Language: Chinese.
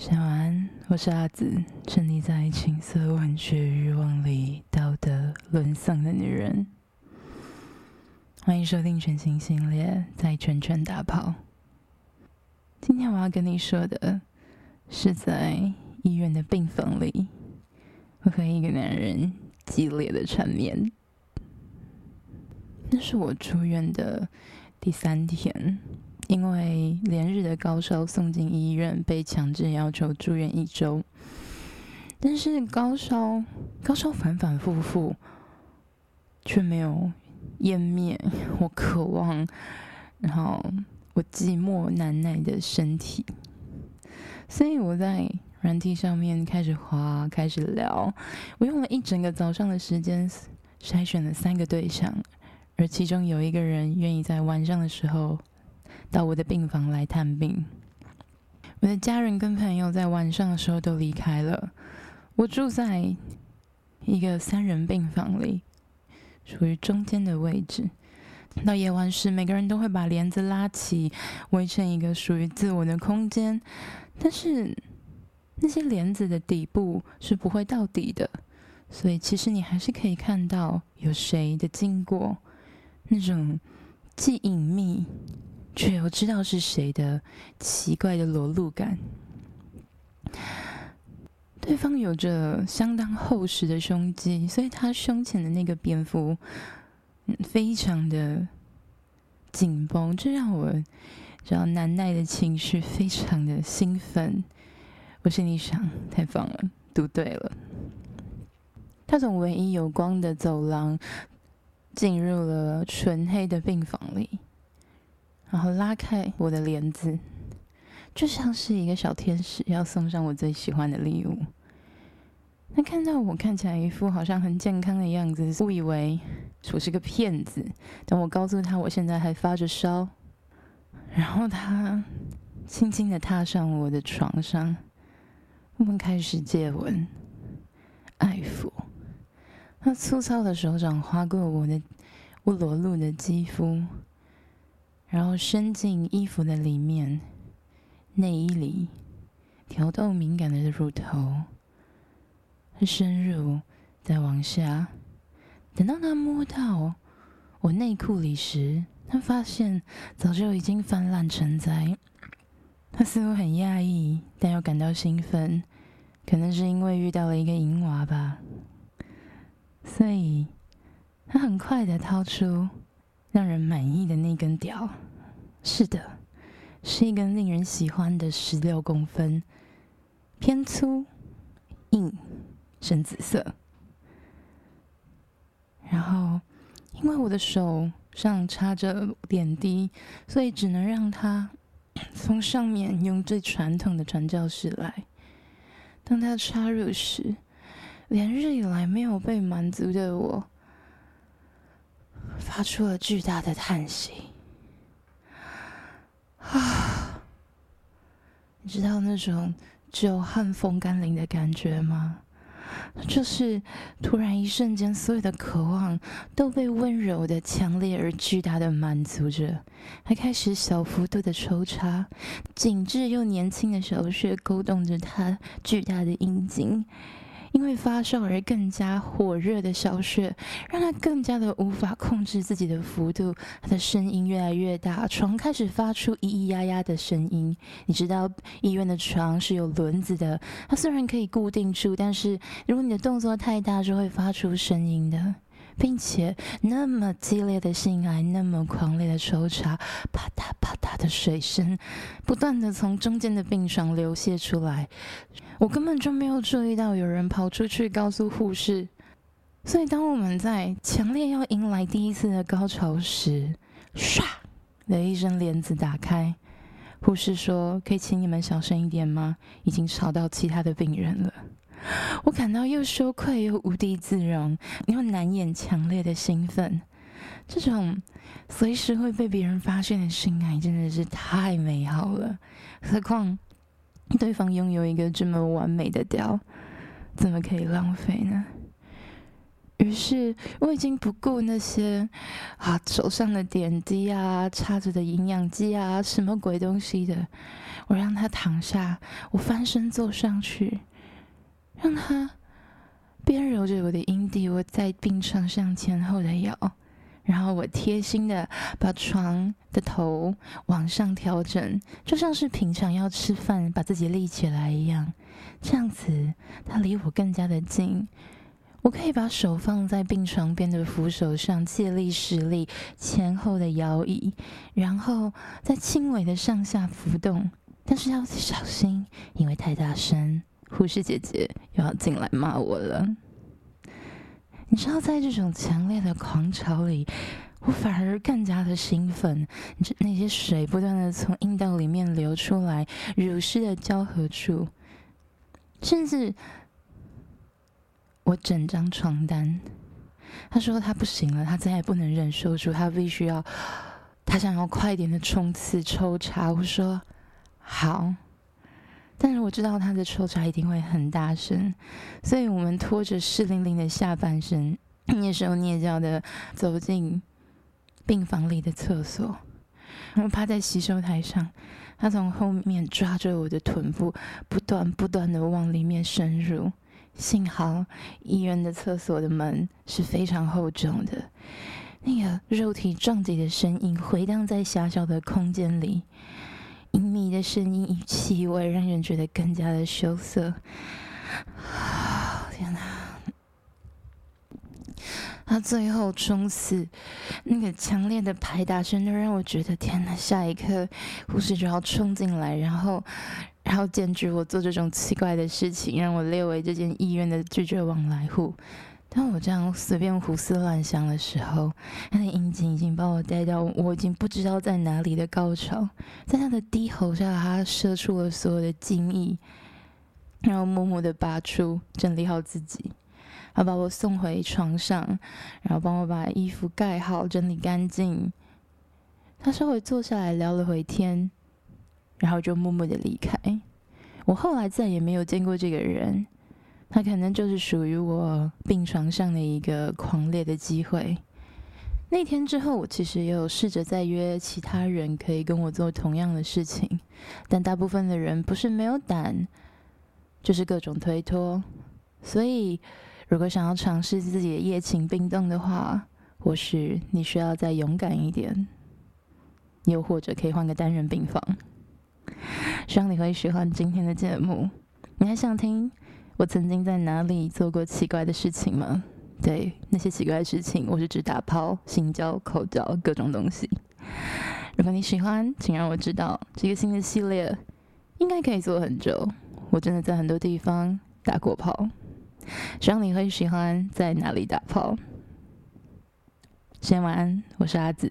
小安，我是阿紫，沉溺在情色文学欲望里，道德沦丧的女人。欢迎收听全新系列，在圈圈打炮。今天我要跟你说的是，在医院的病房里，我和一个男人激烈的缠绵。那是我住院的第三天。因为连日的高烧送进医院，被强制要求住院一周。但是高烧高烧反反复复，却没有湮灭我渴望，然后我寂寞难耐的身体。所以我在软体上面开始滑，开始聊。我用了一整个早上的时间筛选了三个对象，而其中有一个人愿意在晚上的时候。到我的病房来探病。我的家人跟朋友在晚上的时候都离开了。我住在一个三人病房里，属于中间的位置。到夜晚时，每个人都会把帘子拉起，围成一个属于自我的空间。但是那些帘子的底部是不会到底的，所以其实你还是可以看到有谁的经过，那种既隐秘。却又知道是谁的奇怪的裸露感。对方有着相当厚实的胸肌，所以他胸前的那个蝙蝠，非常的紧绷，这让我只要难耐的情绪非常的兴奋。我心里想：太棒了，读对了。他从唯一有光的走廊进入了纯黑的病房里。然后拉开我的帘子，就像是一个小天使要送上我最喜欢的礼物。他看到我看起来一副好像很健康的样子，误以为我是个骗子。等我告诉他我现在还发着烧，然后他轻轻的踏上我的床上，我们开始接吻、爱抚。他粗糙的手掌划过我的我裸露的肌肤。然后伸进衣服的里面，内衣里，挑逗敏感的乳头，深入，再往下。等到他摸到我内裤里时，他发现早就已经泛滥成灾。他似乎很讶异，但又感到兴奋，可能是因为遇到了一个淫娃吧。所以，他很快的掏出。让人满意的那根屌，是的，是一根令人喜欢的十六公分，偏粗、硬、深紫色。然后，因为我的手上插着点滴，所以只能让它从上面用最传统的传教士来。当它插入时，连日以来没有被满足的我。发出了巨大的叹息，啊！你知道那种久旱逢甘霖的感觉吗？就是突然一瞬间，所有的渴望都被温柔的、强烈而巨大的满足着，还开始小幅度的抽插，紧致又年轻的小穴勾动着他巨大的阴茎。因为发烧而更加火热的小雪，让他更加的无法控制自己的幅度，他的声音越来越大，床开始发出咿咿呀呀的声音。你知道医院的床是有轮子的，它虽然可以固定住，但是如果你的动作太大，就会发出声音的，并且那么激烈的性爱，那么狂烈的抽插，啪嗒啪嗒的水声，不断的从中间的病床流泻出来。我根本就没有注意到有人跑出去告诉护士，所以当我们在强烈要迎来第一次的高潮时，唰的一声帘子打开，护士说：“可以请你们小声一点吗？已经吵到其他的病人了。”我感到又羞愧又无地自容，又难掩强烈的兴奋。这种随时会被别人发现的性爱真的是太美好了，何况……对方拥有一个这么完美的雕，怎么可以浪费呢？于是我已经不顾那些啊手上的点滴啊、插着的营养剂啊、什么鬼东西的，我让他躺下，我翻身坐上去，让他边揉着我的阴蒂，我在病床上前后的摇，然后我贴心的把床的头往上调整，就像是平常要吃饭把自己立起来一样，这样子他离我更加的近。我可以把手放在病床边的扶手上，借力使力，前后的摇椅，然后再轻微的上下浮动，但是要小心，因为太大声，护士姐姐又要进来骂我了。你知道，在这种强烈的狂潮里，我反而更加的兴奋。那些水不断的从阴道里面流出来，乳湿的交合处，甚至。我整张床单，他说他不行了，他再也不能忍受住，他必须要，他想要快点的冲刺抽查。我说好，但是我知道他的抽插一定会很大声，所以我们拖着湿淋淋的下半身，蹑手蹑脚的走进病房里的厕所。我趴在洗手台上，他从后面抓着我的臀部，不断不断的往里面深入。幸好医院的厕所的门是非常厚重的，那个肉体撞击的声音回荡在狭小的空间里，隐秘的声音与气味让人觉得更加的羞涩。天哪！他最后冲刺，那个强烈的拍打声都让我觉得天哪！下一刻护士就要冲进来，然后。然后坚决我做这种奇怪的事情，让我列为这间医院的拒绝往来户。当我这样随便胡思乱想的时候，他的阴茎已经把我带到我已经不知道在哪里的高潮。在他的低吼下，他射出了所有的精液，然后默默的拔出，整理好自己。他把我送回床上，然后帮我把衣服盖好，整理干净。他稍微坐下来聊了会天。然后就默默的离开。我后来再也没有见过这个人，他可能就是属于我病床上的一个狂烈的机会。那天之后，我其实也有试着再约其他人可以跟我做同样的事情，但大部分的人不是没有胆，就是各种推脱。所以，如果想要尝试自己的夜情冰冻的话，或许你需要再勇敢一点，又或者可以换个单人病房。希望你会喜欢今天的节目。你还想听我曾经在哪里做过奇怪的事情吗？对，那些奇怪的事情，我是指打炮、性交、口交各种东西。如果你喜欢，请让我知道。这个新的系列应该可以做很久。我真的在很多地方打过炮。希望你会喜欢在哪里打炮。先晚安，我是阿紫，